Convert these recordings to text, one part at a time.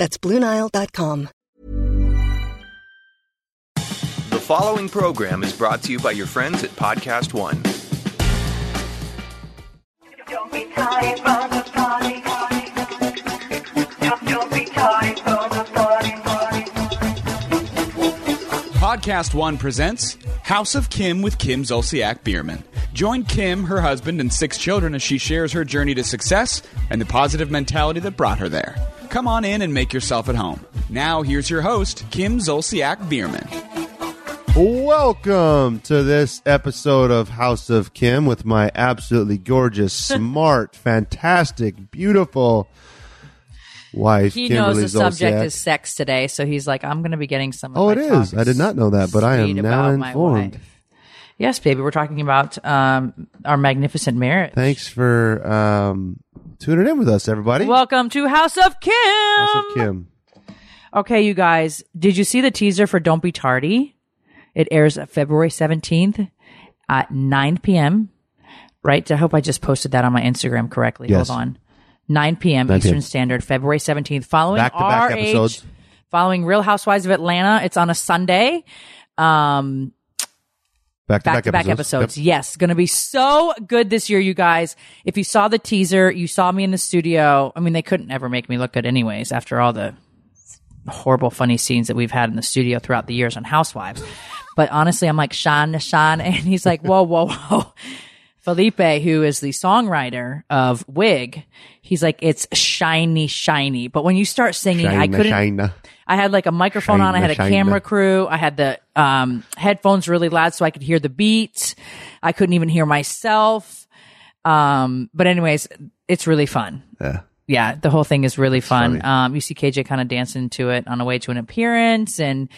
That's BlueNile.com. The following program is brought to you by your friends at Podcast One. Don't be tired from the party, party. Don't, don't be tired from the party, party. Podcast One presents House of Kim with Kim Zolciak Biermann. Join Kim, her husband, and six children as she shares her journey to success and the positive mentality that brought her there. Come on in and make yourself at home. Now, here's your host, Kim Zolciak Biermann. Welcome to this episode of House of Kim with my absolutely gorgeous, smart, fantastic, beautiful wife, He Kimberly knows the subject Zolciak. is sex today, so he's like, I'm going to be getting some. Of Oh, my it is. talk I did not know that, but I am now informed. Yes, baby. We're talking about um, our magnificent marriage. Thanks for um, tuning in with us, everybody. Welcome to House of Kim. House of Kim. Okay, you guys, did you see the teaser for Don't Be Tardy? It airs February 17th at 9 p.m. Right? I hope I just posted that on my Instagram correctly. Yes. Hold on. 9 p.m. 9 Eastern p.m. Standard, February 17th. Following Back-to-back RH, episodes. following Real Housewives of Atlanta. It's on a Sunday. Um, Back to back back episodes. Yes, going to be so good this year, you guys. If you saw the teaser, you saw me in the studio. I mean, they couldn't ever make me look good, anyways, after all the horrible, funny scenes that we've had in the studio throughout the years on Housewives. But honestly, I'm like, Sean, Sean. And he's like, whoa, whoa, whoa. Felipe, who is the songwriter of Wig, he's like, it's shiny, shiny. But when you start singing, I couldn't. China. I had like a microphone on. I had a camera crew. I had the um, headphones really loud so I could hear the beat. I couldn't even hear myself. Um, but anyways, it's really fun. Yeah. Yeah, the whole thing is really fun. Um, you see KJ kind of dancing to it on the way to an appearance, and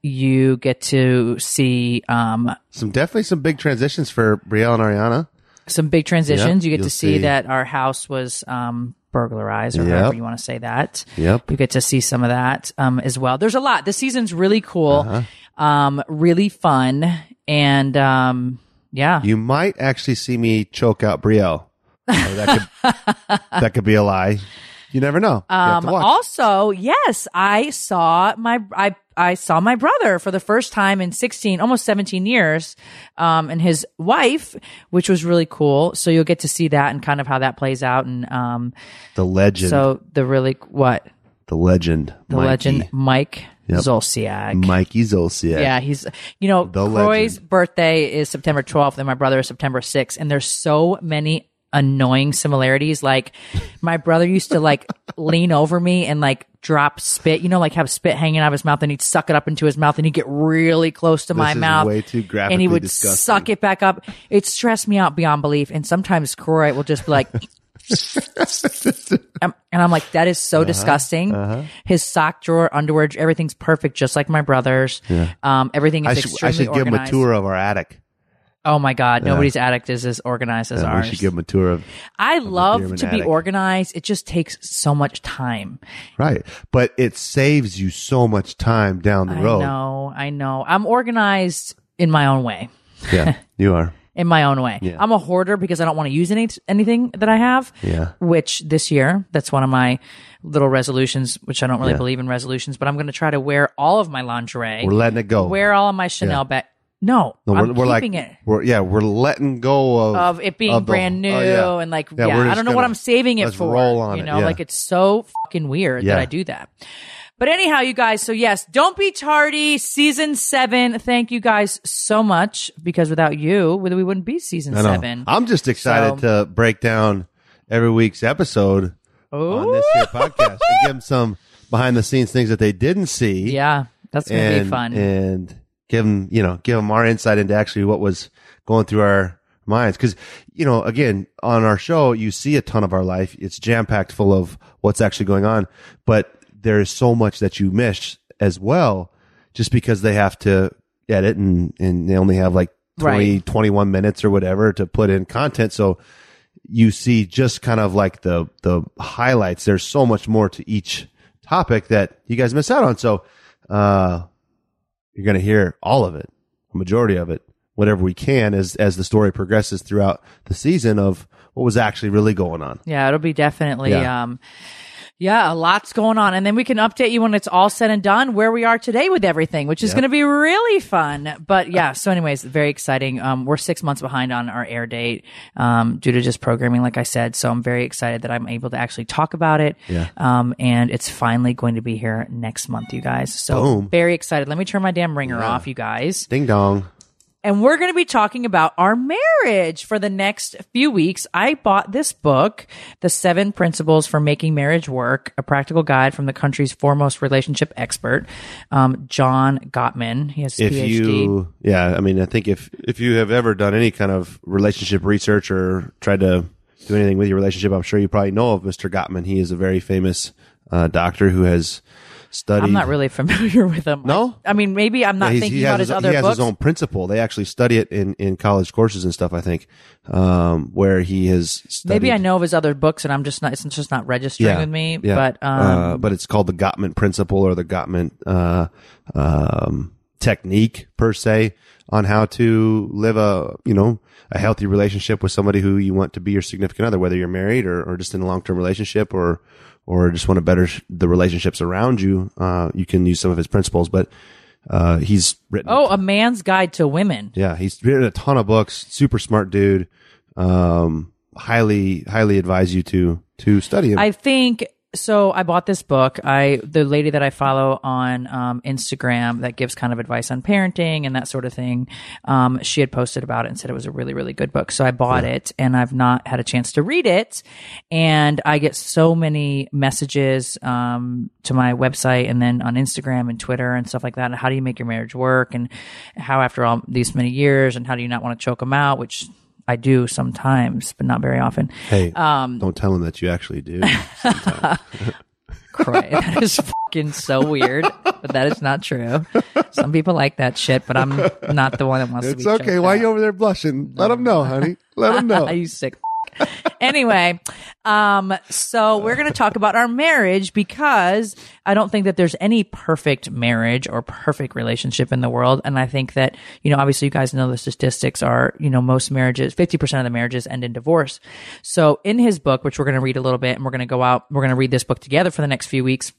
you get to see um, Some definitely some big transitions for Brielle and Ariana. Some big transitions. Yep, you get to see, see. that our house was um, burglarized, or Yep. however you want to say that. Yep. You get to see some of that um, as well. There's a lot. This season's really cool, Uh-huh. um, really fun, and um, yeah, You might actually see me choke out Brielle. That could that could be a lie. You never know. Um, also, yes, I saw my I I saw my brother for the first time in 16, almost 17 years, um, and his wife, which was really cool. So you'll get to see that and kind of how that plays out, and um, the legend. so the really what the legend. the Mikey. legend Mike Yep. Zolciak. Mikey Zolciak. Yeah, he's you know The Kroy's legend. birthday is September 12th and my brother is September 6th and there's so many annoying similarities like my brother used to like lean over me and like drop spit you know like have spit hanging out of his mouth and he'd suck it up into his mouth and he'd get really close to my is mouth way too and he would disgusting. suck it back up it stressed me out beyond belief and sometimes Kroy will just be like Um, and I'm like, that is Uh-huh. so disgusting. His sock drawer, underwear, everything's perfect, just like my brother's. Um, everything is I should, I should give him a tour of our attic. Oh my god, nobody's attic is as organized as Uh, we should give him a tour of I love to be organized. It just takes so much time. right, but it saves you so much time down the road. I road. know, I know. I'm organized in my own way. Yeah, you are. in my own way. Yeah. I'm a hoarder because I don't want to use any anything that I have. Yeah. Which this year, that's one of my little resolutions. Which I don't really Yeah. believe in resolutions, but I'm going to try to wear all of my lingerie. We're letting it go. wear all of my Chanel bag. No, No, we're, we're like, it. we're yeah, we're letting go of Of it being of the- brand new oh, yeah. and like Yeah, yeah, I don't know what gonna- I'm saving it for. roll on you it, know, yeah. like it's so fucking weird that I do that. But anyhow, you guys, so yes, don't be tardy. Season seven. Thank you guys so much because without you, we wouldn't be season seven. I'm just excited to break down every week's episode on this here podcast and give them some behind the scenes things that they didn't see. Yeah, that's gonna and be fun. and give them you know give them our insight into actually what was going through our minds because you know again on our show you see a ton of our life it's jam packed full of what's actually going on but there is so much that you miss as well, just because they have to edit and, and they only have like 20, Right. 21 minutes or whatever to put in content. So you see just kind of like the, the highlights. There's so much more to each topic that you guys miss out on. So, uh, you're going to hear all of it, a majority of it, whatever we can as, as the story progresses throughout the season of what was actually really going on. Yeah, it'll be definitely Yeah. um yeah, a lot's going on. And then we can update you when it's all said and done where we are today with everything, which is Yep. going to be really fun. But yeah, so anyways, very exciting. Um, we're six months behind on our air date, um, due to just programming, like I said. So I'm very excited that I'm able to actually talk about it. Yeah. Um, and it's finally going to be here next month, you guys. So Boom. very excited. Let me turn my damn ringer off, you guys Ding dong. And we're going to be talking about our marriage for the next few weeks. I bought this book, The Seven Principles for Making Marriage Work, a practical guide from the country's foremost relationship expert, um, John Gottman. He has if PhD. you yeah i mean i think if if you have ever done any kind of relationship research or tried to do anything with your relationship i'm sure you probably know of mr gottman he is a very famous uh, doctor who has studied I'm not really familiar with him. No? I, I mean, maybe I'm not Yeah, thinking about his, his, other he has books. his own principle they actually study it in in college courses and stuff i think um where he has studied maybe I know of his other books, and I'm just not. It's just not registering with me. yeah. But um, uh, but it's called the Gottman principle or the Gottman uh, um, technique per se on how to live a you know a healthy relationship with somebody who you want to be your significant other, whether you're married or, or just in a long term relationship or or just want to better the relationships around you. Uh, you can use some of his principles, but uh, he's written. oh, a man's guide to women. Yeah, he's written a ton of books. Super smart dude. Um, highly highly advise you to to study him. I think so. I bought this book. I the lady that I follow on um, Instagram that gives kind of advice on parenting and that sort of thing. Um, she had posted about it and said it was a really really good book. So I bought it and I've not had a chance to read it. And I get so many messages um, to my website and then on Instagram and Twitter and stuff like that. And how do you make your marriage work? And how after all these many years and how do you not want to choke them out? Which I do sometimes, but not very often. hey, um, don't tell him that you actually do. cry. That is fucking so weird, but that is not true. Some people like that shit, but I'm not the one that wants to It's okay. Why out. you over there blushing? Let him know, honey. Let him know. you sick. anyway, um, so we're going to talk about our marriage because I don't think that there's any perfect marriage or perfect relationship in the world. And I think that, you know, obviously you guys know the statistics are, you know, most marriages, 50% of the marriages end in divorce. So in his book, which we're going to read a little bit and we're going to go out, we're going to read this book together for the next few weeks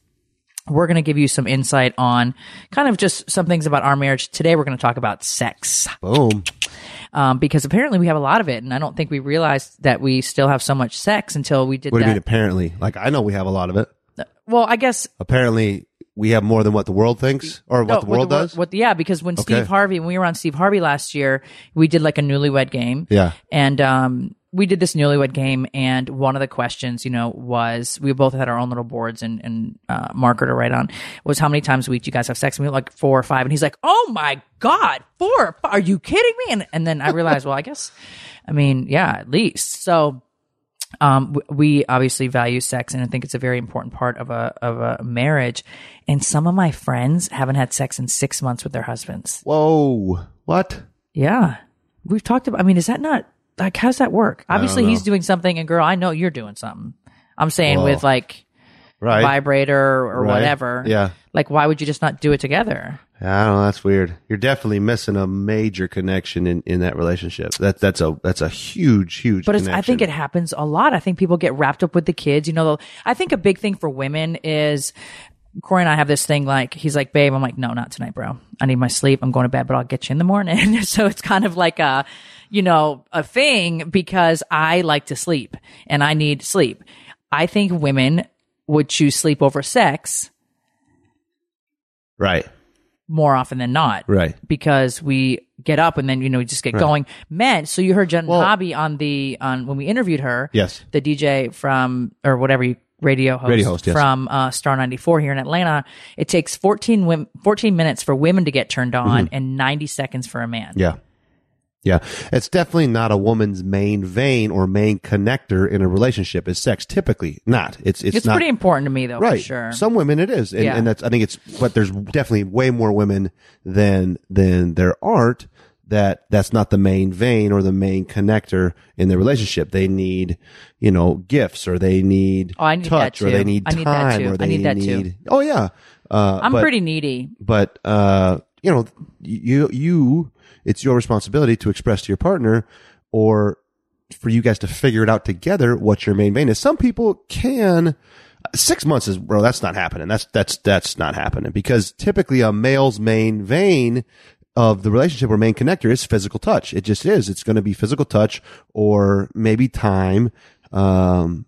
we're going to give you some insight on kind of just some things about our marriage. Today, we're going to talk about sex Boom. um, because apparently we have a lot of it, and I don't think we realized that we still have so much sex until we did What do you mean? Apparently, like I know we have a lot of it. well, I guess Apparently, we have more than what the world thinks or what no, the world wor- does. What, yeah, because when Okay. Steve Harvey, when we were on Steve Harvey last year, we did like a newlywed game. Yeah. and um, we did this newlywed game, and one of the questions, you know, was we both had our own little boards and and uh, marker to write on was how many times a week do you guys have sex? And we were like four or five, and he's like, "Oh my god, four? five? Are you kidding me?" And and then I realized, well, I guess, I mean, yeah, at least so um, we obviously value sex, and I think it's a very important part of a of a marriage. And some of my friends haven't had sex in six months with their husbands. Whoa! What? Yeah, we've talked about. I mean, is that not like how does that work? Obviously, he's doing something, and girl, I know you're doing something. I'm saying Whoa. with like Right? vibrator or Right. whatever. Yeah. Like, why would you just not do it together? I don't know. That's weird. You're definitely missing a major connection in, in that relationship. That that's a that's a huge huge. But it's, I think it happens a lot. I think people get wrapped up with the kids. You know, I think a big thing for women is Corey and I have this thing like, he's like, babe, I'm like, no, not tonight, bro. I need my sleep. I'm going to bed, but I'll get you in the morning. so it's kind of like a, you know, a thing because I like to sleep and I need sleep. I think women would choose sleep over sex right. more often than not. Right. Because we get up and then, you know, we just get going. Men, so you heard Jenn Well- Hobby on the, on when we interviewed her. Yes. The DJ from, or whatever you, radio host, Radio host, yes. from uh, Star 94 here in Atlanta. It takes 14, wim- 14 minutes for women to get turned on and 90 seconds for a man. Mm-hmm. Yeah. Yeah. It's definitely not a woman's main vein or main connector in a relationship is sex. Typically not. It's, it's, It's, not. pretty important to me though, right. for sure. Some women it is. And, Yeah. and that's, I think it's, but there's definitely way more women than, than there aren't that that's not the main vein or the main connector in the relationship. They need, you know, gifts or they need Oh, I need that touch or too. they need I time or I need that too. oh yeah. Uh, I'm but- pretty needy. but uh you know you you it's your responsibility to express to your partner or for you guys to figure it out together what your main vein is some people can six months is bro that's not happening that's that's that's not happening because typically a male's main vein of the relationship or main connector is physical touch it just is it's going to be physical touch or maybe time um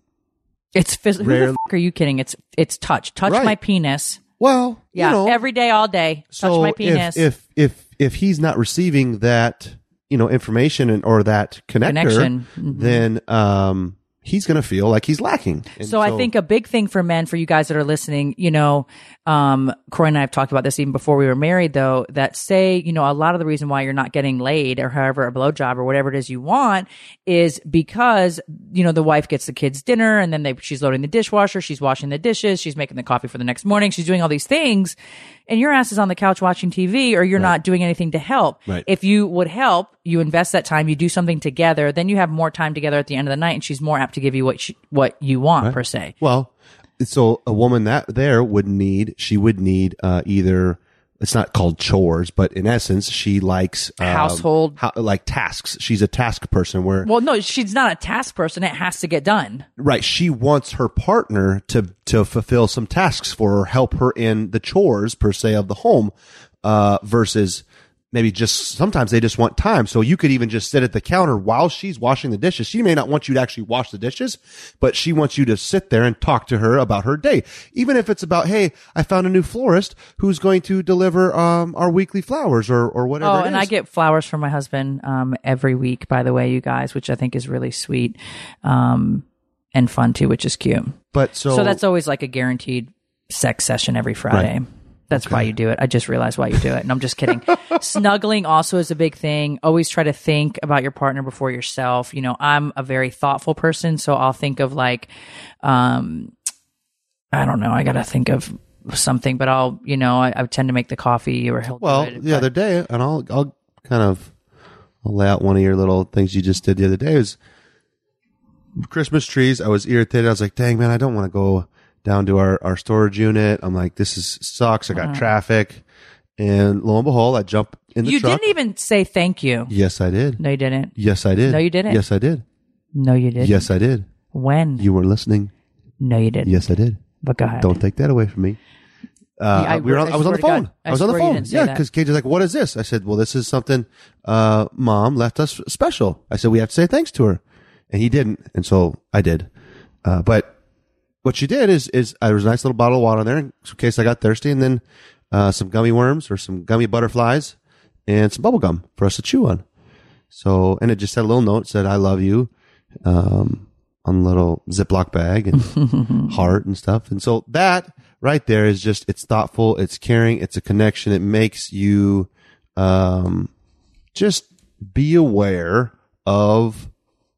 It's phys- who the fuck are you kidding? It's it's touch. Touch Right. my penis. well Yeah, you know, every day, all day. Touch my penis. If, if if if he's not receiving that, you know, information and or that connector, Connection. Mhm. then um he's going to feel like he's lacking. And so, I think a big thing for men, for you guys that are listening, you know, um, Corey and I have talked about this even before we were married, though, that say, you know, a lot of the reason why you're not getting laid or however a blowjob or whatever it is you want is because, you know, the wife gets the kids dinner and then they, she's loading the dishwasher, she's washing the dishes, she's making the coffee for the next morning, she's doing all these things. And your ass is on the couch watching TV or you're not doing anything to help. Right. If you would help, you invest that time, you do something together, then you have more time together at the end of the night and she's more apt to give you what she, what you want per se. well, so a woman that there would need she would need uh either it's not called chores, but in essence, she likes um, Household. ho- like tasks. She's a task person where Well, no, she's not a task person. It has to get done. right she wants her partner to to fulfill some tasks for her help her in the chores per se of the home uh versus maybe just sometimes they just want time. So you could even just sit at the counter while she's washing the dishes. She may not want you to actually wash the dishes but she wants you to sit there and talk to her about her day. Even if it's about hey i found a new florist who's going to deliver um our weekly flowers or or whatever Oh, and I get flowers from my husband um, every week, by the way, you guys, which I think is really sweet um, and fun too, which is cute. but so So, that's always like a guaranteed sex session every Friday. That's why you do it. I just realized why you do it. And I'm just kidding. Snuggling also is a big thing. Always try to think about your partner before yourself. You know, I'm a very thoughtful person, so I'll think of like, um, I don't know. I got to think of something, but I'll, you know, I, I tend to make the coffee or he'll Well, it, the other day, and I'll I'll kind of I'll lay out one of your little things you just did the other day. Is Christmas trees. I was irritated. I was like, "Dang man, I don't want to go down to our our storage unit." I'm like, "This is sucks. I got Uh-huh. traffic." And lo and behold, I jump in the You truck. didn't even say thank you. yes, I did. No, you didn't. Yes, I did. No, you didn't. Yes, I did. No, you didn't. Yes, I did. When? You weren't listening. no, you didn't. Yes, I did. But go ahead. Don't take that away from me. Uh, I- we were on, I I was on the phone. God. I, I was on the phone. Yeah, because is like, "What is this?" I said, "Well, this is something uh, mom left us special." I said, "We have to say thanks to her," and he didn't, and so I did. Uh, but what she did is is uh, there was a nice little bottle of water in there in case I got thirsty, and then uh, some gummy worms or some gummy butterflies and some bubble gum for us to chew on. So, and it just had a little note said, "I love you." Um, on a little Ziploc bag and heart and stuff. And so that right there is just, it's thoughtful, it's caring, it's a connection. It makes you, um, just be aware of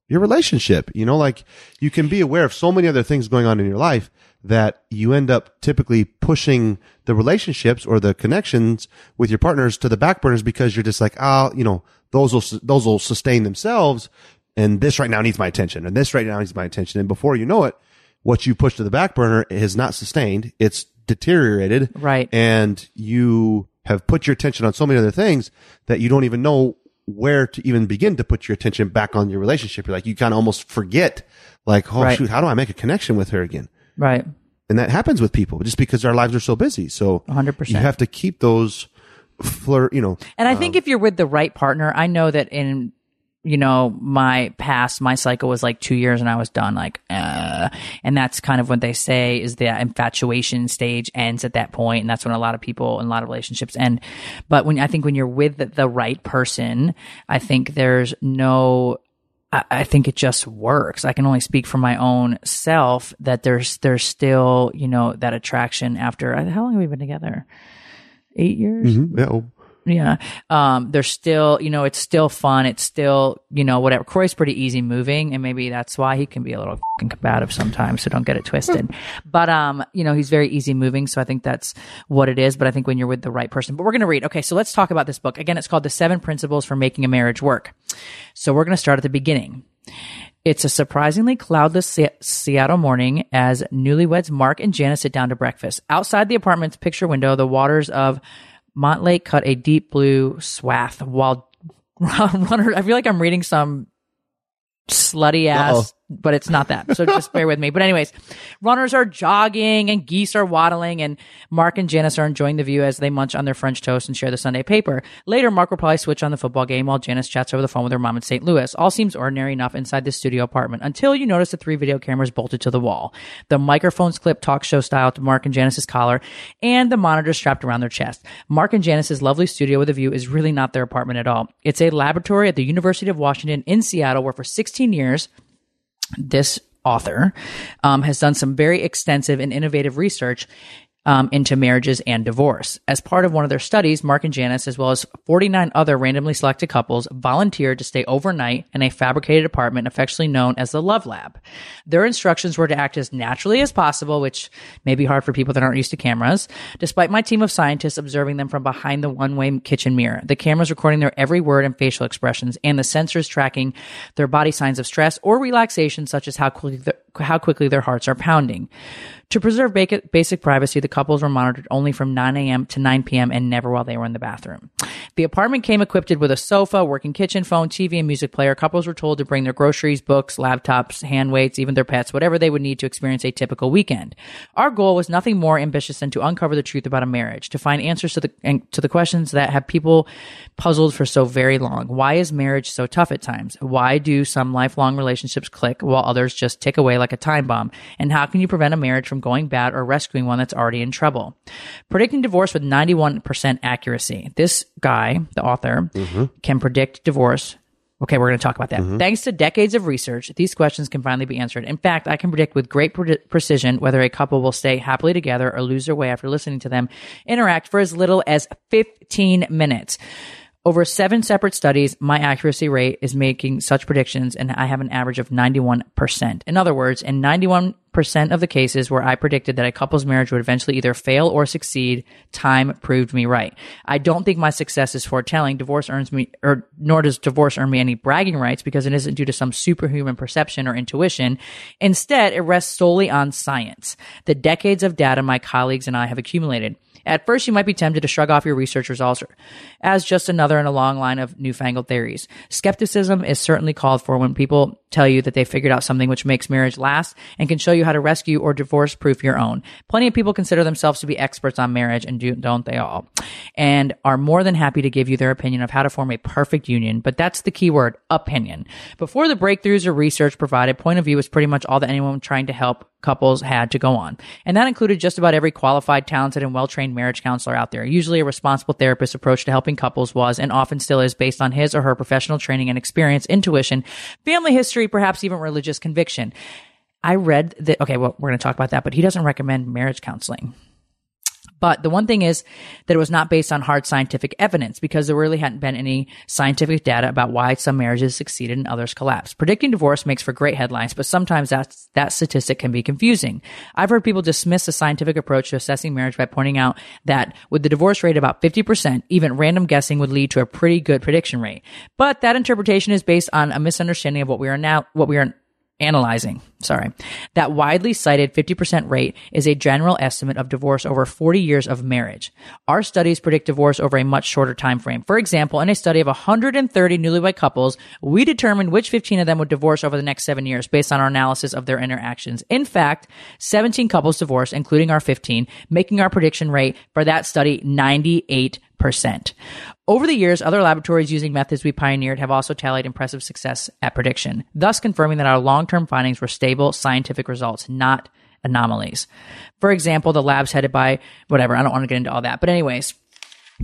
your relationship. You know, like you can be aware of so many other things going on in your life that you end up typically pushing the relationships or the connections with your partners to the back burners because you're just like, ah, you know, those will, those will sustain themselves. And this right now needs my attention and this right now needs my attention. And before you know it, what you push to the back burner is not sustained. It's deteriorated. Right. And you have put your attention on so many other things that you don't even know where to even begin to put your attention back on your relationship. You're like, you kind of almost forget, like, oh Right. shoot, how do I make a connection with her again? Right. And that happens with people just because our lives are so busy. So 100%. you have to keep those flirt, you know, And I think um, if you're with the right partner, I know that in you know my past, my cycle was like two years, and I was done. Like, uh, and that's kind of what they say is the infatuation stage ends at that point, and that's when a lot of people and a lot of relationships end. But when I think when you're with the, the right person, I think there's no I, I think it just works. I can only speak for my own self that there's there's still you know that attraction after how long have we been together? Eight years. yeah, oh, Yeah. Um, they're still, you know, it's still fun. It's still, you know, whatever. Kroy's pretty easy moving, and maybe that's why he can be a little fing combative sometimes. So don't get it twisted. but, um, you know, he's very easy moving. So I think that's what it is. But I think when you're with the right person, but we're going to read. Okay. So let's talk about this book. Again, it's called The Seven Principles for Making a Marriage Work. So we're going to start at the beginning. It's a surprisingly cloudless Se- Seattle morning as newlyweds Mark and Janice sit down to breakfast. Outside the apartment's picture window, the waters of Montlake cut a deep blue swath while runner. I feel like I'm reading some slutty ass, but it's not that. So just bear with me. But anyways, runners are jogging and geese are waddling and Mark and Janice are enjoying the view as they munch on their French toast and share the Sunday paper. Later, Mark will probably switch on the football game while Janice chats over the phone with her mom in St. Louis. All seems ordinary enough inside the studio apartment until you notice the three video cameras bolted to the wall. The microphones clip talk show style to Mark and Janice's collar and the monitors strapped around their chest. Mark and Janice's lovely studio with a view is really not their apartment at all. It's a laboratory at the University of Washington in Seattle where for 16 years, this author um, has done some very extensive and innovative research um, into marriages and divorce. As part of one of their studies, Mark and Janice, as well as 49 other randomly selected couples, volunteered to stay overnight in a fabricated apartment affectionately known as the Love Lab. Their instructions were to act as naturally as possible, which may be hard for people that aren't used to cameras, despite my team of scientists observing them from behind the one-way kitchen mirror. The cameras recording their every word and facial expressions, and the sensors tracking their body signs of stress or relaxation, such as how quickly, how quickly their hearts are pounding. To preserve basic, privacy, the couples were monitored only from 9 a.m. to 9 p.m. and never while they were in the bathroom. The apartment came equipped with a sofa, working kitchen, phone, TV, and music player. Couples were told to bring their groceries, books, laptops, hand weights, even their pets, whatever they would need to experience a typical weekend. Our goal was nothing more ambitious than to uncover the truth about a marriage, to find answers to the to the questions that have people puzzled for so very long. Why is marriage so tough at times? Why do some lifelong relationships click while others just tick away like a time bomb? And how can you prevent a marriage from going bad or rescuing one that's already in trouble? Predicting divorce with 91% accuracy. This guy, the author, can predict divorce Okay, we're going to talk about that. Mm-hmm. Thanks to decades of research, these questions can finally be answered. In fact, I can predict with great pre- precision whether a couple will stay happily together or lose their way after listening to them interact for as little as 15 minutes. Over seven separate studies, my accuracy rate is making such predictions, and I have an average of 91%. In other words, in 91% of the cases where I predicted that a couple's marriage would eventually either fail or succeed, time proved me right. I don't think my success is foretelling. Divorce earns me, or nor does divorce earn me any bragging rights because it isn't due to some superhuman perception or intuition. Instead, it rests solely on science, the decades of data my colleagues and I have accumulated. At first, you might be tempted to shrug off your research results as just another in a long line of newfangled theories. Skepticism is certainly called for when people tell you that they figured out something which makes marriage last and can show you how to rescue or divorce proof your own. Plenty of people consider themselves to be experts on marriage and do, don't they all? And are more than happy to give you their opinion of how to form a perfect union. But that's the key word, opinion. Before the breakthroughs or research provided, point of view is pretty much all that anyone trying to help couples had to go on. And that included just about every qualified, talented, and well marriage counselor out there. Usually a responsible therapist's approach to helping couples was and often still is based on his or her professional training and experience, intuition, family history, perhaps even religious conviction. I read that, okay, well, we're going to talk about that, but he doesn't recommend marriage counseling. But the one thing is that it was not based on hard scientific evidence because there really hadn't been any scientific data about why some marriages succeeded and others collapsed. Predicting divorce makes for great headlines, but sometimes that, that statistic can be confusing. I've heard people dismiss the scientific approach to assessing marriage by pointing out that with the divorce rate about 50%, even random guessing would lead to a pretty good prediction rate. But that interpretation is based on a misunderstanding of what we are now, what we are analyzing, sorry, that widely cited 50% rate is a general estimate of divorce over 40 years of marriage. Our studies predict divorce over a much shorter time frame. For example, in a study of 130 newlywed couples, we determined which 15 of them would divorce over the next seven years based on our analysis of their interactions. In fact, 17 couples divorced, including our 15, making our prediction rate for that study 98 Over the years, other laboratories using methods we pioneered have also tallied impressive success at prediction, thus confirming that our long-term findings were stable scientific results, not anomalies. For example, the labs headed by whatever, I don't want to get into all that. But anyways,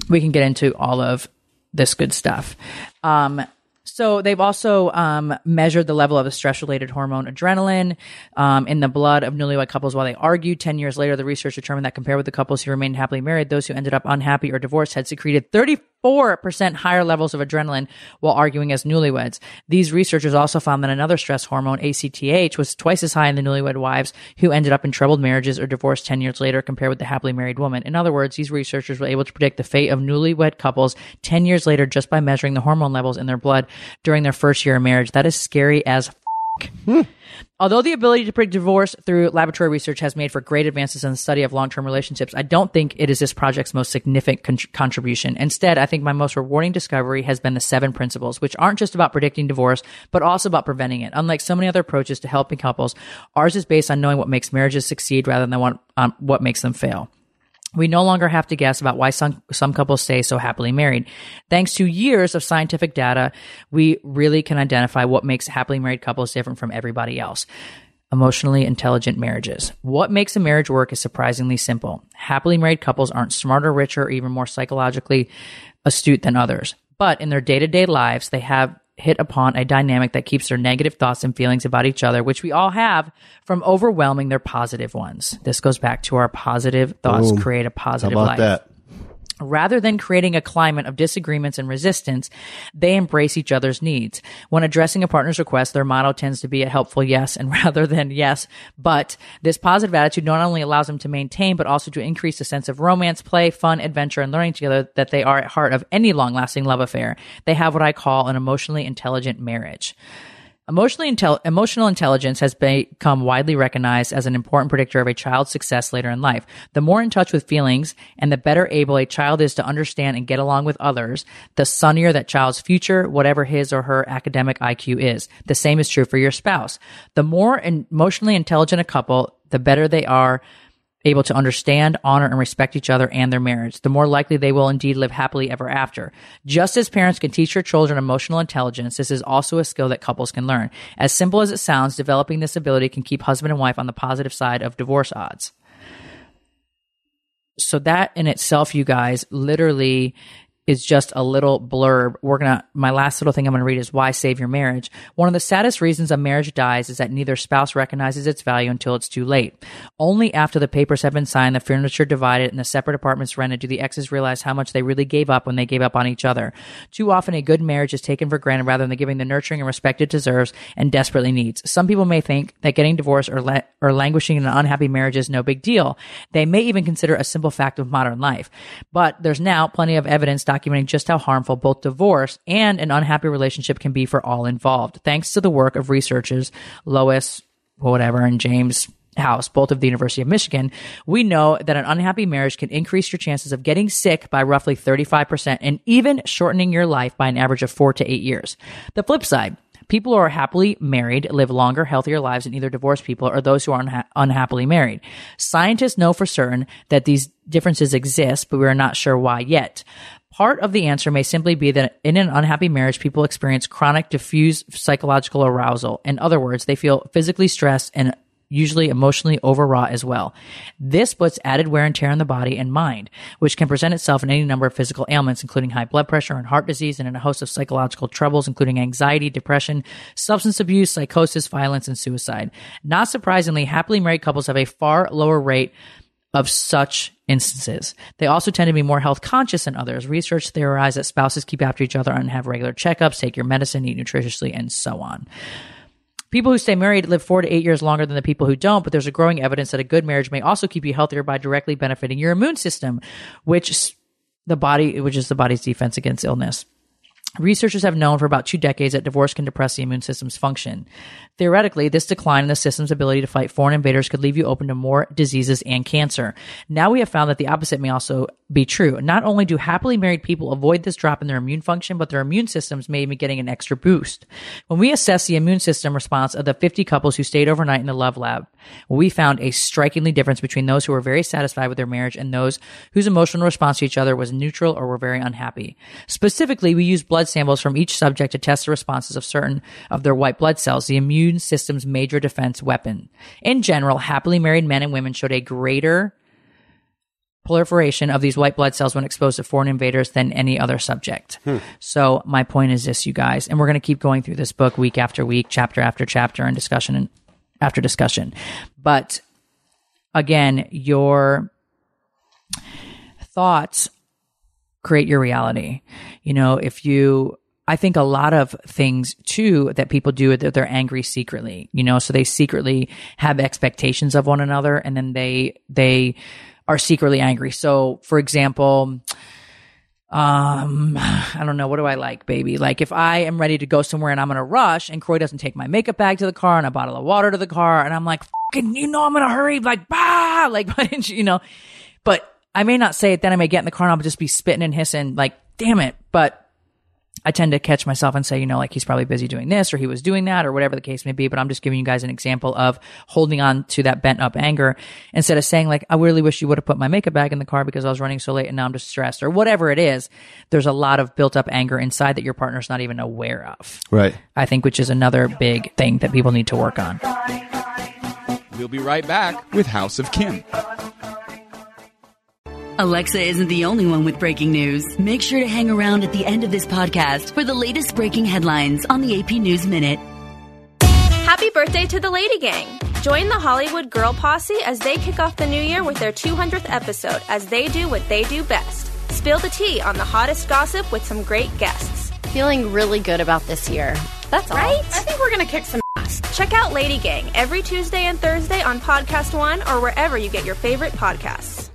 we can get into all of this good stuff. Um, so they've also um, measured the level of the stress-related hormone adrenaline um, in the blood of newlywed couples while they argued. Ten years later, the research determined that compared with the couples who remained happily married, those who ended up unhappy or divorced had secreted 34% higher levels of adrenaline while arguing as newlyweds. These researchers also found that another stress hormone, ACTH, was twice as high in the newlywed wives who ended up in troubled marriages or divorced 10 years later compared with the happily married woman. In other words, these researchers were able to predict the fate of newlywed couples 10 years later just by measuring the hormone levels in their blood during their first year of marriage. That is scary as Although the ability to predict divorce through laboratory research has made for great advances in the study of long-term relationships, I don't think it is this project's most significant con- contribution. Instead, I think my most rewarding discovery has been the seven principles, which aren't just about predicting divorce, but also about preventing it. Unlike so many other approaches to helping couples, ours is based on knowing what makes marriages succeed rather than what, um, what makes them fail. We no longer have to guess about why some, some couples stay so happily married. Thanks to years of scientific data, we really can identify what makes happily married couples different from everybody else. Emotionally intelligent marriages. What makes a marriage work is surprisingly simple. Happily married couples aren't smarter, richer, or even more psychologically astute than others. But in their day to day lives, they have hit upon a dynamic that keeps their negative thoughts and feelings about each other, which we all have, from overwhelming their positive ones. This goes back to our positive thoughts Boom. create a How positive about life. that? Rather than creating a climate of disagreements and resistance, they embrace each other's needs. When addressing a partner's request, their motto tends to be a helpful yes and rather than yes, but this positive attitude not only allows them to maintain, but also to increase the sense of romance, play, fun, adventure, and learning together that they are at heart of any long lasting love affair. They have what I call an emotionally intelligent marriage. Emotionally intel- emotional intelligence has become widely recognized as an important predictor of a child's success later in life. The more in touch with feelings and the better able a child is to understand and get along with others, the sunnier that child's future, whatever his or her academic IQ is. The same is true for your spouse. The more emotionally intelligent a couple, the better they are able to understand, honor, and respect each other and their marriage, the more likely they will indeed live happily ever after. Just as parents can teach their children emotional intelligence, this is also a skill that couples can learn. As simple as it sounds, developing this ability can keep husband and wife on the positive side of divorce odds. So that in itself, you guys, literally is just a little blurb. We're gonna, my last little thing I'm gonna read is why save your marriage. One of the saddest reasons a marriage dies is that neither spouse recognizes its value until it's too late. Only after the papers have been signed, the furniture divided, and the separate apartments rented do the exes realize how much they really gave up when they gave up on each other. Too often, a good marriage is taken for granted rather than giving the nurturing and respect it deserves and desperately needs. Some people may think that getting divorced or, or languishing in an unhappy marriage is no big deal. They may even consider a simple fact of modern life. But there's now plenty of evidence documenting just how harmful both divorce and an unhappy relationship can be for all involved. Thanks to the work of researchers Lois, whatever, and James House, both of the University of Michigan, we know that an unhappy marriage can increase your chances of getting sick by roughly 35% and even shortening your life by an average of four to eight years. The flip side, People who are happily married live longer, healthier lives than either divorced people or those who are unha- unhappily married. Scientists know for certain that these differences exist, but we are not sure why yet. Part of the answer may simply be that in an unhappy marriage, people experience chronic diffuse psychological arousal. In other words, they feel physically stressed and usually emotionally overwrought as well. This puts added wear and tear on the body and mind, which can present itself in any number of physical ailments, including high blood pressure and heart disease, and in a host of psychological troubles, including anxiety, depression, substance abuse, psychosis, violence, and suicide. Not surprisingly, happily married couples have a far lower rate of such instances. They also tend to be more health conscious than others. Research theorizes that spouses keep after each other and have regular checkups, take your medicine, eat nutritiously, and so on. People who stay married live four to eight years longer than the people who don't, but there's a growing evidence that a good marriage may also keep you healthier by directly benefiting your immune system, which the body, which is the body's defense against illness. Researchers have known for about two decades that divorce can depress the immune system's function. Theoretically, this decline in the system's ability to fight foreign invaders could leave you open to more diseases and cancer. Now we have found that the opposite may also be true. Not only do happily married people avoid this drop in their immune function, but their immune systems may be getting an extra boost. When we assess the immune system response of the 50 couples who stayed overnight in the Love Lab, we found a strikingly difference between those who were very satisfied with their marriage and those whose emotional response to each other was neutral or were very unhappy. Specifically, we used blood samples from each subject to test the responses of certain of their white blood cells, the immune system's major defense weapon. In general, happily married men and women showed a greater proliferation of these white blood cells when exposed to foreign invaders than any other subject. Hmm. So my point is this, you guys, and we're going to keep going through this book week after week, chapter after chapter, and discussion and after discussion. But again, your thoughts create your reality. You know, if you, I think a lot of things too that people do that they're angry secretly, you know, so they secretly have expectations of one another and then they, they are secretly angry. So for example, um, I don't know. What do I like, baby? Like if I am ready to go somewhere and I'm in a rush and Kroy doesn't take my makeup bag to the car and a bottle of water to the car and I'm like, fucking, you know, I'm in a hurry. Like, bah, like, you know, but I may not say it. Then I may get in the car and I'll just be spitting and hissing like, damn it. But I tend to catch myself and say, you know, like he's probably busy doing this or he was doing that or whatever the case may be. But I'm just giving you guys an example of holding on to that bent up anger instead of saying like, I really wish you would have put my makeup bag in the car because I was running so late and now I'm just stressed or whatever it is. There's a lot of built up anger inside that your partner's not even aware of. Right. I think, which is another big thing that people need to work on. We'll be right back with House of Kim. Alexa isn't the only one with breaking news. Make sure to hang around at the end of this podcast for the latest breaking headlines on the AP News Minute. Happy birthday to the Lady Gang! Join the Hollywood Girl Posse as they kick off the new year with their 200th episode as they do what they do best. Spill the tea on the hottest gossip with some great guests. Feeling really good about this year. That's all. Right? I think we're gonna kick some ass. Check out Lady Gang every Tuesday and Thursday on Podcast One or wherever you get your favorite podcasts.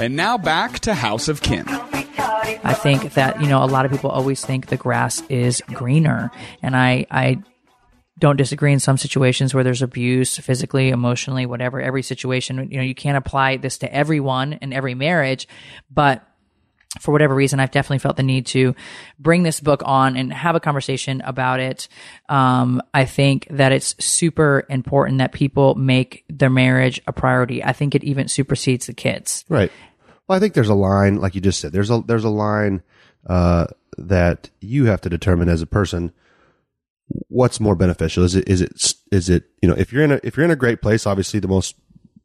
And now back to House of Kim. I think that, you know, a lot of people always think the grass is greener. And I, I don't disagree in some situations where there's abuse physically, emotionally, whatever, every situation, you know, you can't apply this to everyone in every marriage, but for whatever reason, I've definitely felt the need to bring this book on and have a conversation about it. Um, I think that it's super important that people make their marriage a priority. I think it even supersedes the kids. Right. Well, I think there's a line, like you just said, there's a, there's a line, uh, that you have to determine as a person what's more beneficial. Is it, is it, is it, you know, if you're in a, if you're in a great place, obviously the most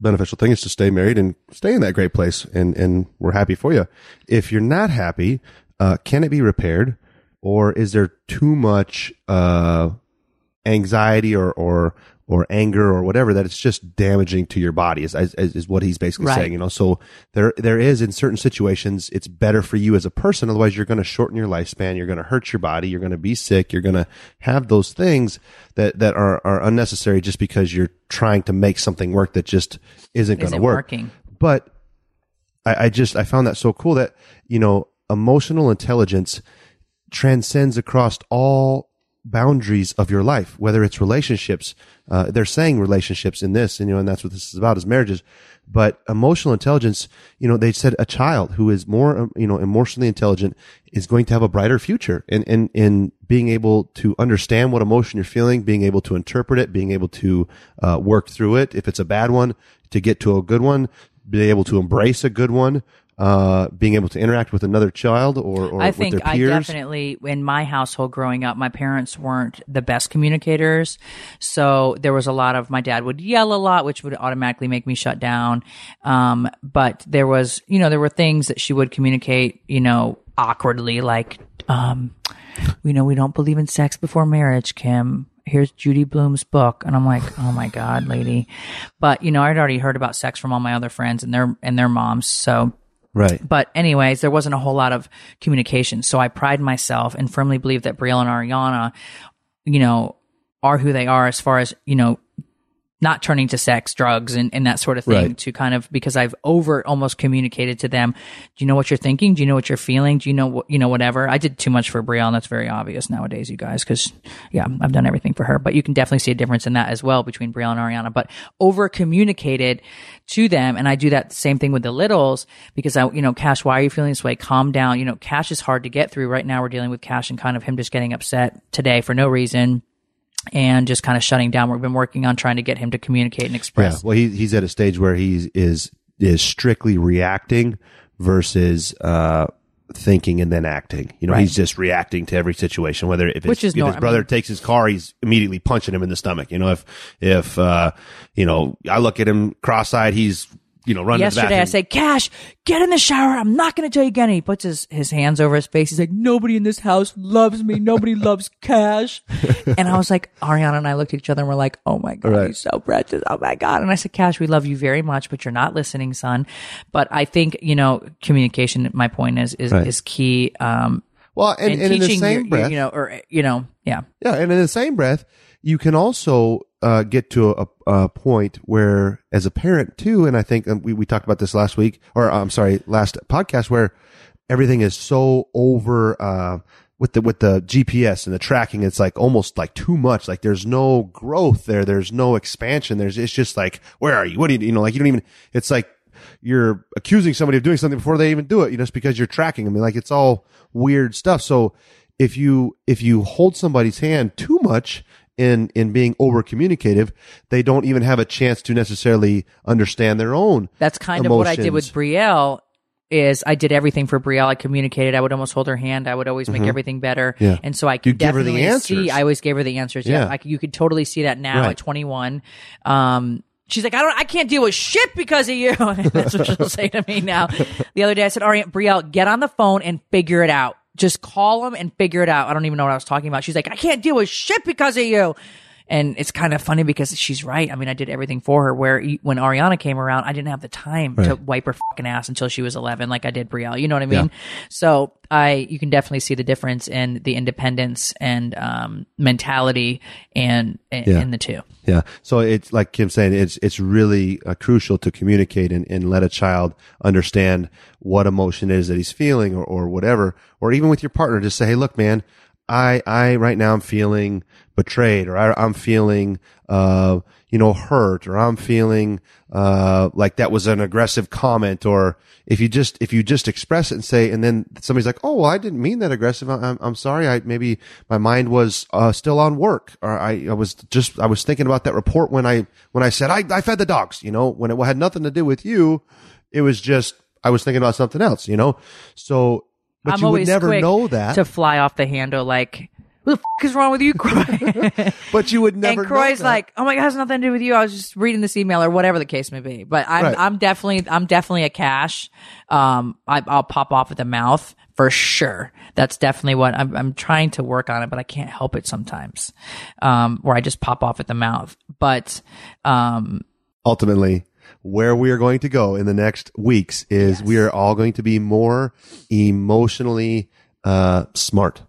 beneficial thing is to stay married and stay in that great place. And, and we're happy for you. If you're not happy, uh, can it be repaired or is there too much, uh, anxiety or, or, or anger or whatever that it's just damaging to your body is, is, is what he's basically Right. saying, you know, so there, there is in certain situations, it's better for you as a person. Otherwise you're going to shorten your lifespan. You're going to hurt your body. You're going to be sick. You're going to have those things that, that are, are unnecessary just because you're trying to make something work that just isn't going to work. working. But I, I just, I found that so cool that, you know, emotional intelligence transcends across all boundaries of your life, whether it's relationships. Uh, they're saying relationships in this, and you know, and that's what this is about is marriages. But emotional intelligence, you know, they said a child who is more, um, you know, emotionally intelligent is going to have a brighter future in, in, in being able to understand what emotion you're feeling, being able to interpret it, being able to, uh, work through it. If it's a bad one, to get to a good one, be able to embrace a good one, uh, being able to interact with another child or, or I with think I definitely, in my household growing up, my parents weren't the best communicators. So there was a lot of, my dad would yell a lot, which would automatically make me shut down. Um, but there was, you know, there were things that she would communicate, you know, awkwardly, like, um, you know, we don't believe in sex before marriage, Kim. Here's Judy Blume's book. And I'm like, oh my God, lady. But, you know, I'd already heard about sex from all my other friends and their, and their moms. So, Right. but anyways, there wasn't a whole lot of communication. So I pride myself and firmly believe that Brielle and Ariana, you know, are who they are as far as, you know, not turning to sex, drugs, and, and that sort of thing Right. to kind of because I've over almost communicated to them. Do you know what you're thinking? Do you know what you're feeling? Do you know what you know? Whatever. I did too much for Brielle, and that's very obvious nowadays, you guys. Because yeah, I've done everything for her, but you can definitely see a difference in that as well between Brielle and Ariana. But over communicated to them, and I do that same thing with the littles because I, you know, Cash, why are you feeling this way? Calm down. You know, Cash is hard to get through right now. We're dealing with Cash and kind of him just getting upset today for no reason. And just kind of shutting down. We've been working on trying to get him to communicate and express. Yeah. Well, he, he's at a stage where he is, is strictly reacting versus, uh, thinking and then acting. You know, Right. he's just reacting to every situation, whether if, his, Which is if his brother takes his car, he's immediately punching him in the stomach. You know, if, if, uh, you know, I look at him cross-eyed, he's, you know, run Yesterday, I said, Cash, get in the shower. I'm not going to tell you again. He puts his, his hands over his face. He's like, nobody in this house loves me. Nobody loves Cash. and I was like, Ariana and I looked at each other and we're like, oh my God, Right. he's so precious. Oh my God. And I said, Cash, we love you very much, but you're not listening, son. But I think, you know, communication, my point is, is, Right. is key. Um, well, and, and, and in the same your- breath, you know, or, you know, yeah. Yeah, and in the same breath, you can also uh, get to a, a point where, as a parent too, and I think um, we we talked about this last week, or I'm sorry, last podcast, where everything is so over uh, with the with the GPS and the tracking. It's like almost like too much. Like there's no growth there. There's no expansion. There's it's just like where are you? What do you you know? Like you don't even. It's like you're accusing somebody of doing something before they even do it. You know, just because you're tracking them. Like it's all weird stuff. So if you if you hold somebody's hand too much in in being over communicative, they don't even have a chance to necessarily understand their own. That's kind of what I did with emotions. Brielle. Is I did everything for Brielle. I communicated. I would almost hold her hand. I would always make everything better. Mm-hmm. Yeah. And so I You could the definitely see. I always gave her the answers. Yeah. Yeah. Like you could totally see that now Right. at 21. Um, she's like, I don't, I can't deal with shit because of you. That's what she'll say to me now. The other day I said, "All right, Brielle, get on the phone and figure it out. Just call them and figure it out. I don't even know what I was talking about. She's like, I can't deal with shit because of you. And it's kind of funny because she's right. I mean, I did everything for her. Where when Ariana came around, I didn't have the time to wipe her fucking ass until she was 11, like I did Brielle. You know what I mean? So I, you can definitely see the difference in the independence and um, mentality and in, Yeah. in the two. Yeah. So it's like Kim saying, it's it's really uh, crucial to communicate and, and let a child understand what emotion it is that he's feeling or, or whatever. Or even with your partner, just say, Hey, look, man, I, I right now I'm feeling betrayed or I, I'm feeling, uh, you know, hurt or I'm feeling, uh, like that was an aggressive comment or if you just, if you just express it and say, and then somebody's like, Oh, well, I didn't mean that aggressive. I'm, I'm sorry. I maybe my mind was, uh, still on work or I, I was just, I was thinking about that report when I, when I said I, I fed the dogs, you know, when it had nothing to do with you. It was just, I was thinking about something else, you know? So, but I'm you would always never know that. to fly off the handle. Like, what the f- is wrong with you, Kroy? but you would never and Kroy's like, "Oh my god, it has nothing to do with you. I was just reading this email or whatever the case may be." But I'm Right. I'm definitely I'm definitely a cash. Um, I, I'll pop off at the mouth for sure. That's definitely what I'm. I'm trying to work on it, but I can't help it sometimes. Um, where I just pop off at the mouth. But um, ultimately where we are going to go in the next weeks is we are all going to be more emotionally uh, smart.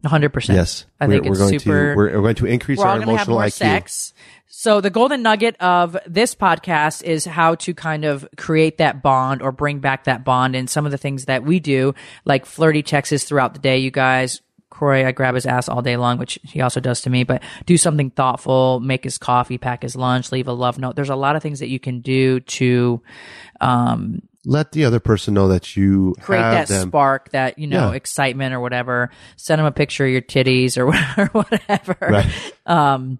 100. percent Yes, I we're, think we're it's going super. to we're, we're going to increase we're our to have emotional more IQ. sex. So the golden nugget of this podcast is how to kind of create that bond or bring back that bond and some of the things that we do, like flirty texts throughout the day. You guys, Kroy, I grab his ass all day long, which he also does to me, but do something thoughtful, make his coffee, pack his lunch, leave a love note. There's a lot of things that you can do to, um, Let the other person know that you create have that them. spark, that you know, Yeah. excitement or whatever. Send them a picture of your titties or whatever. Right. Um,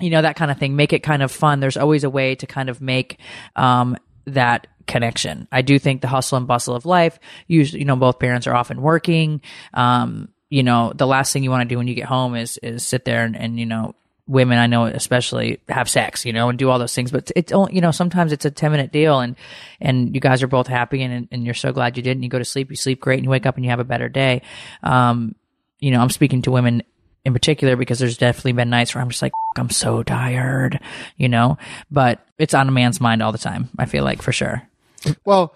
you know that kind of thing. Make it kind of fun. There's always a way to kind of make um, that connection. I do think the hustle and bustle of life. Usually, you know, both parents are often working. Um, you know, the last thing you want to do when you get home is is sit there and, and you know women I know especially have sex, you know, and do all those things. But it's only, you know, sometimes it's a 10 minute deal and, and you guys are both happy and, and you're so glad you did and you go to sleep, you sleep great and you wake up and you have a better day. Um, you know, I'm speaking to women in particular because there's definitely been nights where I'm just like, I'm so tired, you know, but it's on a man's mind all the time. I feel like for sure. Well,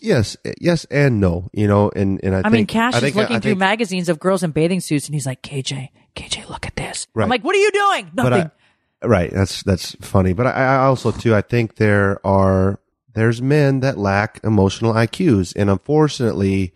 yes, yes, and no. You know, and and I, I think mean, Kash I is looking I through think, magazines of girls in bathing suits and he's like, KJ, KJ, look at this. Right. I'm like, what are you doing? Nothing. I, right, that's that's funny. But I, I also too, I think there are there's men that lack emotional IQs, and unfortunately,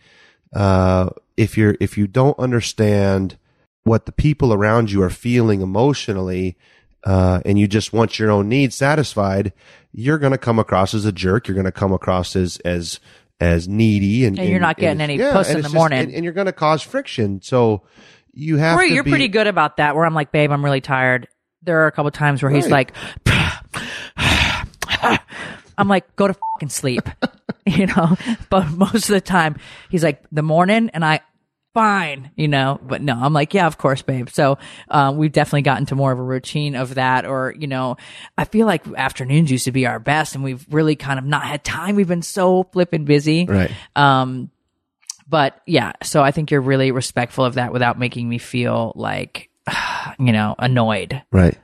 uh, if you're if you don't understand what the people around you are feeling emotionally, uh, and you just want your own needs satisfied, you're going to come across as a jerk. You're going to come across as as as needy, and, And you're not getting any puss in the morning. and, and you're going to cause friction. So you have to you're be, pretty good about that. Where I'm like, babe, I'm really tired. There are a couple times where he's like, I'm like, go to fucking sleep, you know. But most of the time, he's like, the morning, and I, fine, you know, but no, I'm like, yeah, of course, babe. So, um, we've definitely gotten to more of a routine of that. Or, you know, I feel like afternoons used to be our best and we've really kind of not had time. We've been so flipping busy. Right. Um, but yeah, so I think you're really respectful of that without making me feel like, you know, annoyed. Right.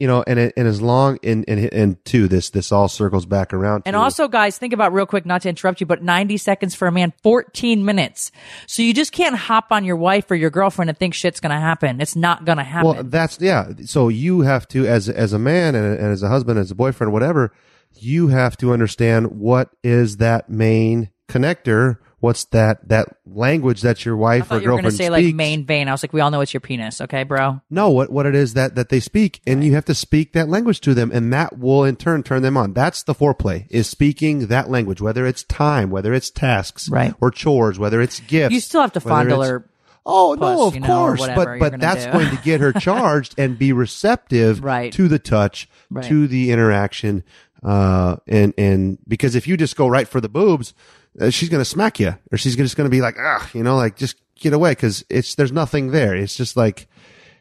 You know, and and as long and and and two, this this all circles back around. And also, guys, think about real quick, not to interrupt you, but 90 seconds for a man, 14 minutes. So you just can't hop on your wife or your girlfriend and think shit's to happen. It's not to happen. Well, that's yeah. So you have to, as as a man and, and as a husband, as a boyfriend, whatever, you have to understand what is that main connector. What's that that language that your wife or you were going to girlfriend say speaks? like main vein. I was like, we all know it's your penis. Okay, bro. No, what what it is that that they speak, and you have to speak that language to them, and that will in turn turn them on. That's the foreplay is speaking that language, whether it's time, whether it's tasks, Right. or chores, whether it's gifts. You still have to fondle her. Oh no, of you know, course, but but that's do. going to get her charged and be receptive Right. to the touch, Right. to the interaction, uh, and and because if you just go right for the boobs, uh, she's going to smack you, or she's just going to be like, ah, you know, like just get away because it's there's nothing there. It's just like,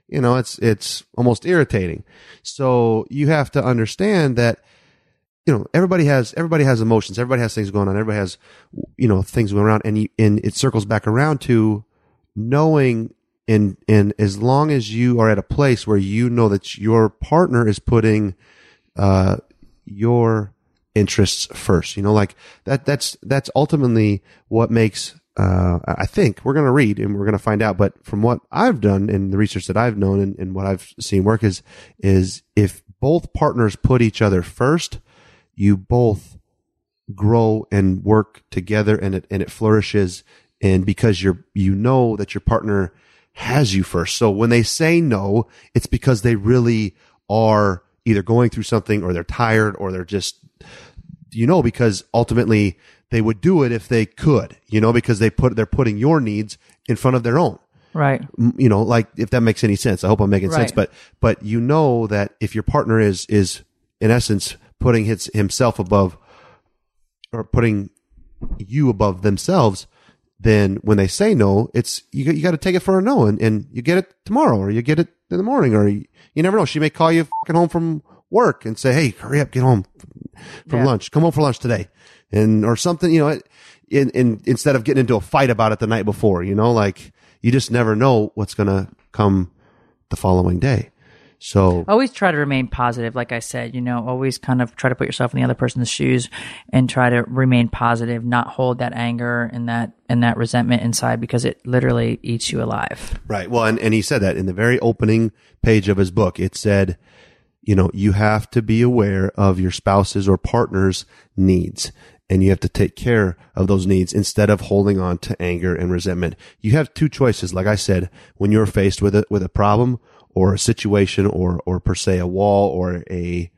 you know, it's it's almost irritating. So you have to understand that you know everybody has everybody has emotions everybody has things going on everybody has you know things going around and you, and it circles back around to knowing and and as long as you are at a place where you know that your partner is putting uh your interests first. You know like that that's that's ultimately what makes uh i think we're going to read and we're going to find out but from what i've done and the research that i've known and, and what i've seen work is is if both partners put each other first you both grow and work together and it and it flourishes. And because you're you know that your partner has you first. So when they say no it's because they really are either going through something or they're tired or they're just you know because ultimately they would do it if they could you know because they put they're putting your needs in front of their own. Right. You know like if that makes any sense. I hope i'm making sense but but you know that if your partner is is in essence putting his himself above or putting you above themselves then when they say no it's you, got- you got to take it for a no and, and you get it tomorrow or you get it in the morning or you, you never know. She may call you fucking home from work and say hey hurry up get home from Yeah. lunch come home for lunch today and or something you know it- in, in instead of getting into a fight about it the night before you know like you just never know what's gonna come the following day so Always try to remain positive. Like I said, you know, always kind of try to put yourself in the other person's shoes and try to remain positive, not hold that anger and that, and that resentment inside because it literally eats you alive. Right. Well, and, and he said that in the very opening page of his book. It said, you know, you have to be aware of your spouse's or partner's needs and you have to take care of those needs instead of holding on to anger and resentment. You have two choices. Like I said, when you're faced with a, with a problem or a situation or, or per se a wall or a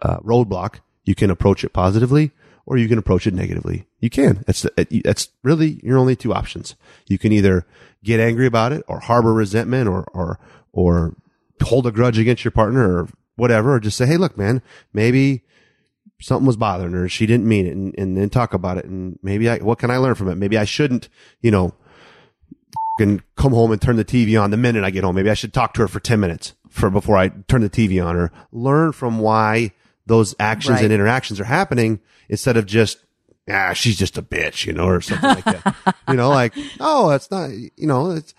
uh, roadblock, you can approach it positively or you can approach it negatively. You can. That's that's really your only two options. You can either get angry about it or harbor resentment or or or hold a grudge against your partner or whatever, or just say, "Hey, look, man, maybe something was bothering her. She didn't mean it," and, and then talk about it. And maybe I, what can I learn from it? Maybe I shouldn't, you know, and come home and turn the TV on the minute I get home. Maybe I should talk to her for 10 minutes for before I turn the TV on or learn from why those actions Right. and interactions are happening instead of just, ah, she's just a bitch, you know, or something like that. You know, like, oh, that's not, you know, it's,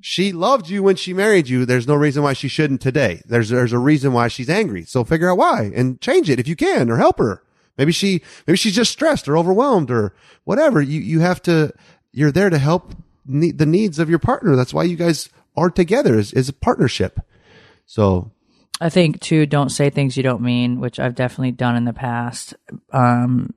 she loved you when she married you. There's no reason why she shouldn't today. There's, there's a reason why she's angry. So figure out why and change it if you can or help her. Maybe she, maybe she's just stressed or overwhelmed or whatever. You, you have to, you're there to help ne- the needs of your partner. That's why you guys are together is, is a partnership. So I think too, don't say things you don't mean, which I've definitely done in the past. Um,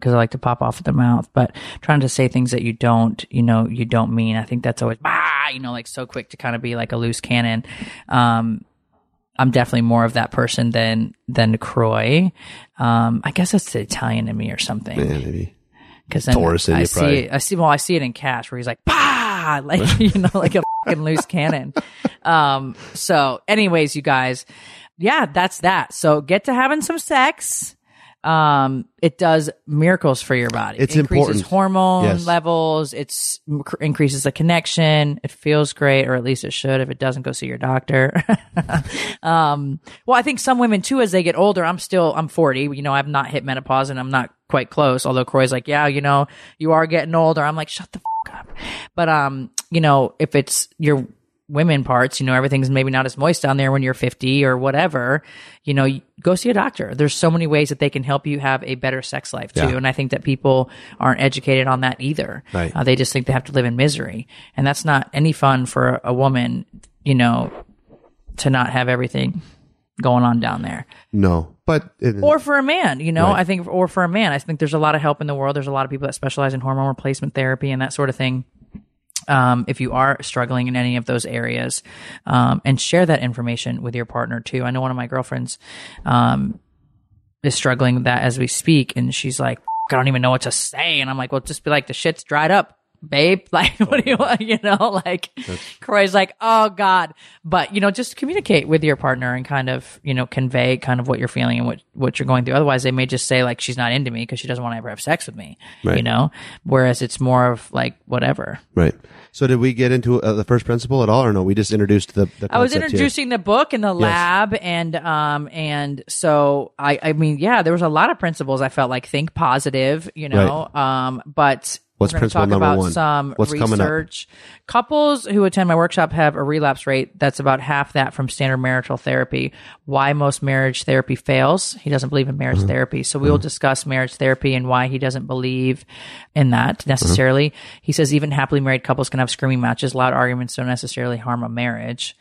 because I like to pop off at the mouth, but trying to say things that you don't, you know, you don't mean. I think that's always, bah, you know, like so quick to kind of be like a loose cannon. Um, I'm definitely more of that person than than Kroy. Um, I guess that's the Italian in me or something. yeah, maybe. Because then Taurus in I you, see probably. it. I see. Well, I see it in Kash where he's like, "Bah!" like you know, like a fucking loose cannon. Um. So, anyways, you guys, yeah, that's that. So get to having some sex. Um, it does miracles for your body. It's it increases important. hormone Yes. levels. It's increases the connection. It feels great, or at least it should. If it doesn't, go see your doctor. um, well, I think some women too, as they get older, I'm still, I'm 40, you know, I've not hit menopause and I'm not quite close. Although Kroy's like, yeah, you know, you are getting older. I'm like, shut the f- up. But, um, you know, if it's your women parts, you know, everything's maybe not as moist down there when you're 50 or whatever, you know, go see a doctor. There's so many ways that they can help you have a better sex life too. Yeah. And I think that people aren't educated on that either. Right. Uh, they just think they have to live in misery. And that's not any fun for a woman, you know, to not have everything going on down there. No, but it, Or for a man, you know, Right. I think, or for a man, I think there's a lot of help in the world. There's a lot of people that specialize in hormone replacement therapy and that sort of thing. Um, if you are struggling in any of those areas, um, and share that information with your partner too. I know one of my girlfriends, um, is struggling with that as we speak, and she's like, I don't even know what to say. And I'm like, well, just be like, the shit's dried up, babe. Like, what do you want? You know, like, Kroy's like, oh God. But, you know, just communicate with your partner and kind of, you know, convey kind of what you're feeling and what, what you're going through. Otherwise, they may just say, like, she's not into me because she doesn't want to ever have sex with me, you know? Whereas it's more of like, whatever. right. So did we get into uh, the first principle at all, or no? We just introduced the. the I was concept here. introducing the book in the lab, and um, and so I, I mean, yeah, there was a lot of principles. I felt like think positive, you know, um, but. What's we're principle talk number about one? some What's research. Couples who attend my workshop have a relapse rate that's about half that from standard marital therapy. Why most marriage therapy fails? He doesn't believe in marriage Mm-hmm. therapy. So we will discuss marriage therapy and why he doesn't believe in that necessarily. He says even happily married couples can have screaming matches. Loud arguments don't necessarily harm a marriage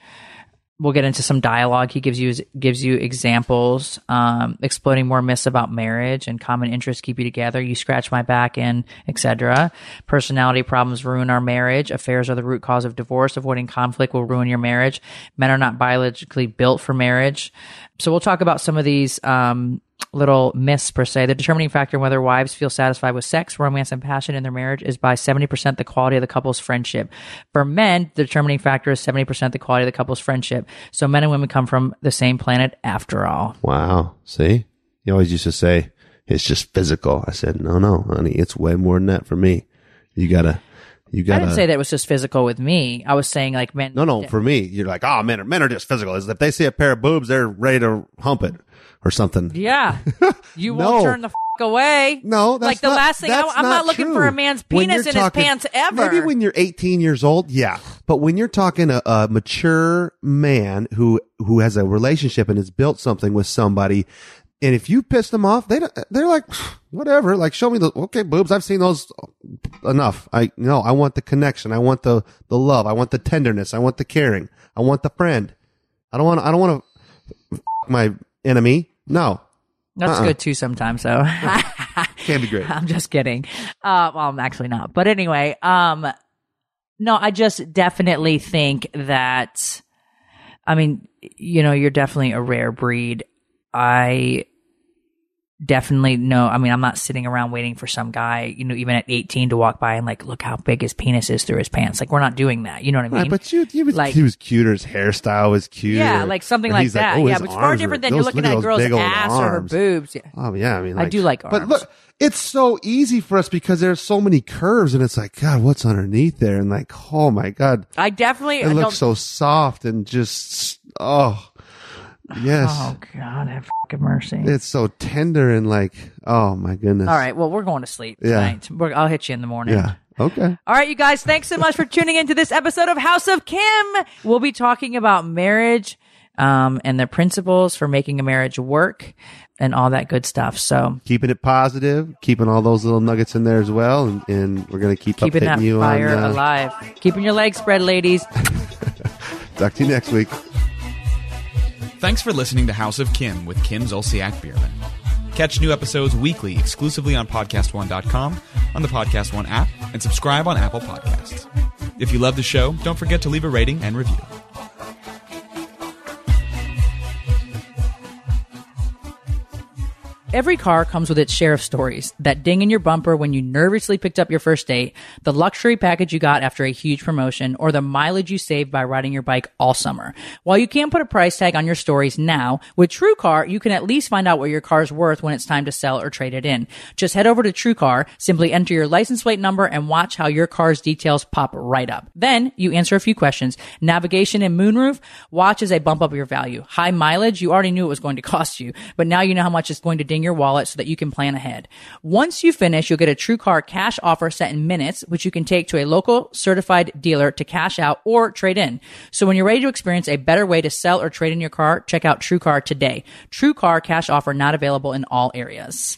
we'll get into some dialogue. He gives you gives you examples, um, exploding more myths about marriage and common interests keep you together. You scratch my back and etc. Personality problems ruin our marriage. Affairs are the root cause of divorce. Avoiding conflict will ruin your marriage. Men are not biologically built for marriage. So we'll talk about some of these. Um, little myths per se. The determining factor in whether wives feel satisfied with sex, romance, and passion in their marriage is by 70% the quality of the couple's friendship. For men, the determining factor is 70% the quality of the couple's friendship. So men and women come from the same planet after all. Wow. See, you always used to say it's just physical. I said, no, no, honey, it's way more than that for me. You gotta, you I gotta. didn't say that it was just physical with me. I was saying like men. No, no, for me, you're like, oh, men are men are just physical. Is if they see a pair of boobs, they're ready to hump it or something. Yeah. You No. won't turn the f- away. No, that's like the not- last thing. I, I'm not, looking true. for a man's penis in his pants ever. Maybe when you're 18 years old, yeah. But when you're talking a, a mature man who who has a relationship and has built something with somebody, and if you piss them off, they they're like, whatever. Like, show me the okay boobs. I've seen those enough. I no, I want the connection. I want the the love. I want the tenderness. I want the caring. I want the friend. I don't want. I don't want to my enemy. No, That's uh-uh. good too sometimes though. can't be great. I'm just kidding. Uh, well, I'm actually not. But anyway, um, no, I just definitely think that, I mean, you know, you're definitely a rare breed. I definitely know. I mean, I'm not sitting around waiting for some guy, you know, even at 18 to walk by and like, look how big his penis is through his pants. Like, we're not doing that. You know what I mean? Right, but you, he was Like- he was cuter. His hairstyle was cute. yeah, like something like that. oh, yeah, but it's far different than you're looking look at a girl's ass or her boobs. Yeah. Oh yeah, I mean, I do like arms. But look, it's so easy for us because there's so many curves, and it's like, God, what's underneath there? And like, oh my God, I definitely it looks so soft and just, oh, yes, Oh God, have fucking mercy. it's so tender and like, oh my goodness. All right. Well, we're going to sleep Yeah. tonight. We're, I'll hit you in the morning. yeah, okay. All right, you guys. Thanks so much for tuning into this episode of House of Kim. We'll be talking about marriage, um, and the principles for making a marriage work and all that good stuff. So Keeping it positive, keeping all those little nuggets in there as well, and, and we're gonna keep keeping that you fire on. Uh, alive. Keeping your legs spread, ladies. talk to you next week. Thanks for listening to House of Kim with Kim Zolciak Biermann. Catch new episodes weekly exclusively on PodcastOne.com, on the PodcastOne app, and subscribe on Apple Podcasts. If you love the show, don't forget to leave a rating and review. Every car comes with its share of stories. That ding in your bumper when you nervously picked up your first date, the luxury package you got after a huge promotion, or the mileage you saved by riding your bike all summer. While you can't put a price tag on your stories now, with TrueCar, you can at least find out what your car's worth when it's time to sell or trade it in. Just head over to TrueCar, simply enter your license plate number, and watch how your car's details pop right up. Then you answer a few questions. Navigation and moonroof, watch as they bump up your value. High mileage, you already knew it was going to cost you, but now you know how much it's going to ding your wallet so that you can plan ahead. Once you finish, you'll get a TrueCar cash offer set in minutes, which you can take to a local certified dealer to cash out or trade in. So when you're ready to experience a better way to sell or trade in your car, check out TrueCar today. TrueCar cash offer not available in all areas.